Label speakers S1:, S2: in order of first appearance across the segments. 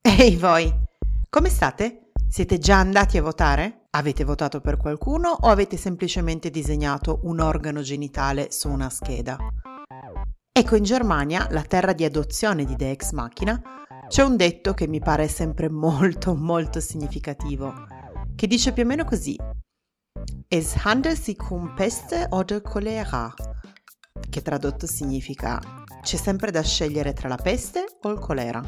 S1: Ehi voi, come state? Siete già andati a votare? Avete votato per qualcuno o avete semplicemente disegnato un organo genitale su una scheda? Ecco, in Germania, la terra di adozione di De Ex Machina, c'è un detto che mi pare sempre molto molto significativo, che dice più o meno così. Es handelt sich um Peste oder Cholera, che tradotto significa c'è sempre da scegliere tra la peste o il colera.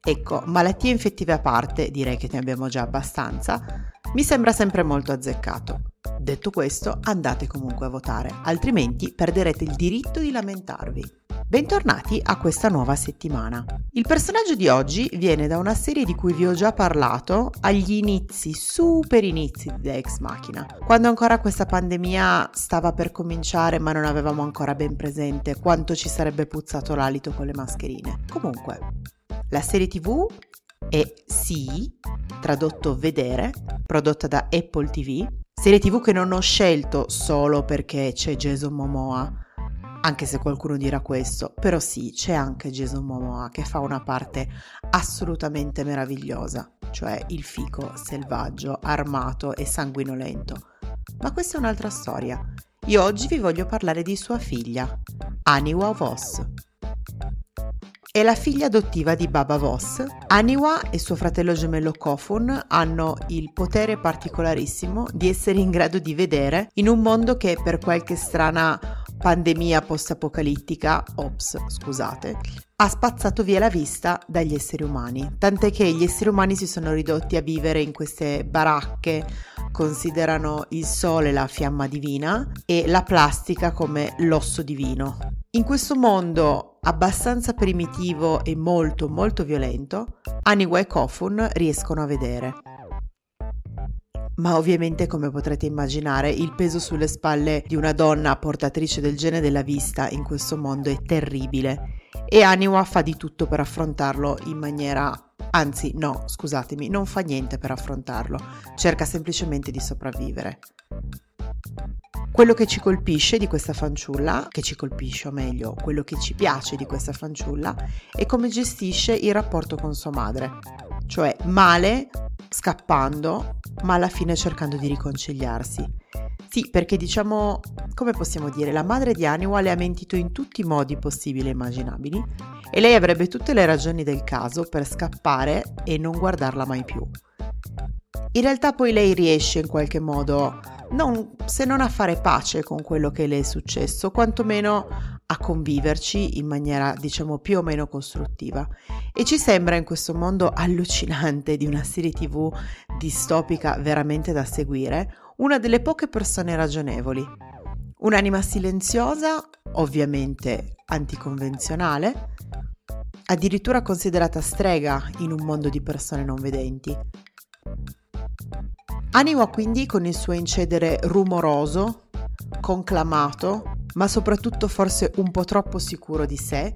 S1: Ecco, malattie infettive a parte, direi che ne abbiamo già abbastanza, mi sembra sempre molto azzeccato. Detto questo, andate comunque a votare, altrimenti perderete il diritto di lamentarvi. Bentornati a questa nuova settimana. Il personaggio di oggi viene da una serie di cui vi ho già parlato agli inizi, super inizi di Ex Machina, quando ancora questa pandemia stava per cominciare ma non avevamo ancora ben presente quanto ci sarebbe puzzato l'alito con le mascherine. Comunque, la serie tv è Sì, tradotto Vedere, prodotta da Apple TV, serie tv che non ho scelto solo perché c'è Jason Momoa, anche se qualcuno dirà questo, però sì, c'è anche Jason Momoa che fa una parte assolutamente meravigliosa, cioè il fico selvaggio, armato e sanguinolento. Ma questa è un'altra storia. Io oggi vi voglio parlare di sua figlia, Aniwa Voss. È la figlia adottiva di Baba Voss. Aniwa e suo fratello gemello Kofun hanno il potere particolarissimo di essere in grado di vedere in un mondo che per qualche strana pandemia post-apocalittica, ops, scusate, ha spazzato via la vista dagli esseri umani, tant'è che gli esseri umani si sono ridotti a vivere in queste baracche, considerano il sole la fiamma divina e la plastica come l'osso divino. In questo mondo abbastanza primitivo e molto molto violento, Aniwa e Kofun riescono a vedere ma ovviamente come potrete immaginare il peso sulle spalle di una donna portatrice del gene della vista in questo mondo è terribile e Aniwa fa di tutto per affrontarlo in maniera anzi no, scusatemi, non fa niente per affrontarlo, cerca semplicemente di sopravvivere. Quello che ci colpisce di questa fanciulla, che ci colpisce o meglio, quello che ci piace di questa fanciulla, è come gestisce il rapporto con sua madre. Cioè male, scappando, ma alla fine cercando di riconciliarsi. Sì, perché diciamo, come possiamo dire, la madre di Aniwa le ha mentito in tutti i modi possibili e immaginabili e lei avrebbe tutte le ragioni del caso per scappare e non guardarla mai più. In realtà poi lei riesce in qualche modo, non, se non a fare pace con quello che le è successo, quantomeno a conviverci in maniera diciamo più o meno costruttiva. E ci sembra in questo mondo allucinante di una serie tv distopica veramente da seguire una delle poche persone ragionevoli. Un'anima silenziosa ovviamente anticonvenzionale addirittura considerata strega in un mondo di persone non vedenti Anima quindi con il suo incedere rumoroso conclamato ma soprattutto forse un po' troppo sicuro di sé,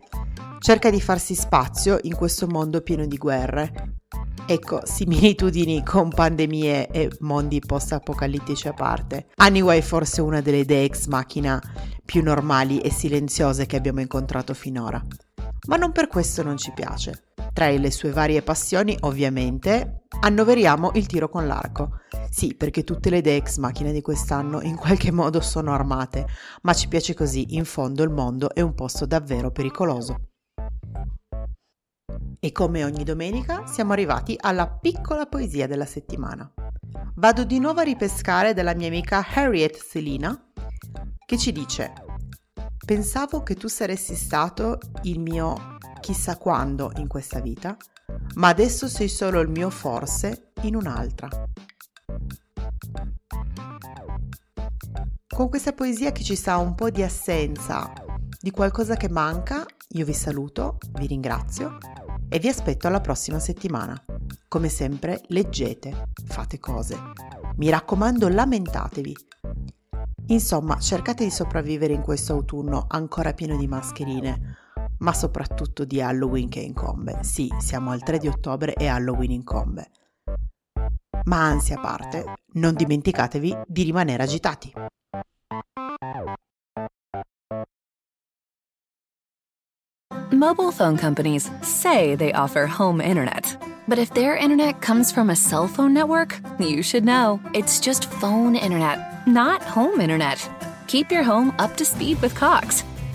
S1: cerca di farsi spazio in questo mondo pieno di guerre. Ecco, similitudini con pandemie e mondi post-apocalittici a parte. Anyway, forse una delle idee ex machina più normali e silenziose che abbiamo incontrato finora. Ma non per questo non ci piace. Tra le sue varie passioni, ovviamente, annoveriamo il tiro con l'arco. Sì, perché tutte le idee ex macchine di quest'anno in qualche modo sono armate, ma ci piace così, in fondo il mondo è un posto davvero pericoloso. E come ogni domenica siamo arrivati alla piccola poesia della settimana. Vado di nuovo a ripescare dalla mia amica Harriet Selina che ci dice Pensavo che tu saresti stato il mio chissà quando in questa vita, ma adesso sei solo il mio forse in un'altra. Con questa poesia che ci sa un po' di assenza di qualcosa che manca, io vi saluto, vi ringrazio e vi aspetto alla prossima settimana. Come sempre, leggete, fate cose. Mi raccomando, lamentatevi. Insomma, cercate di sopravvivere in questo autunno ancora pieno di mascherine, ma soprattutto di Halloween che incombe. Sì, siamo al 3 di ottobre e Halloween incombe. Ma ansia a parte, non dimenticatevi di rimanere agitati.
S2: Mobile phone companies say they offer home internet. But if their internet comes from a cell phone network, you should know. It's just phone internet, not home internet. Keep your home up to speed with Cox.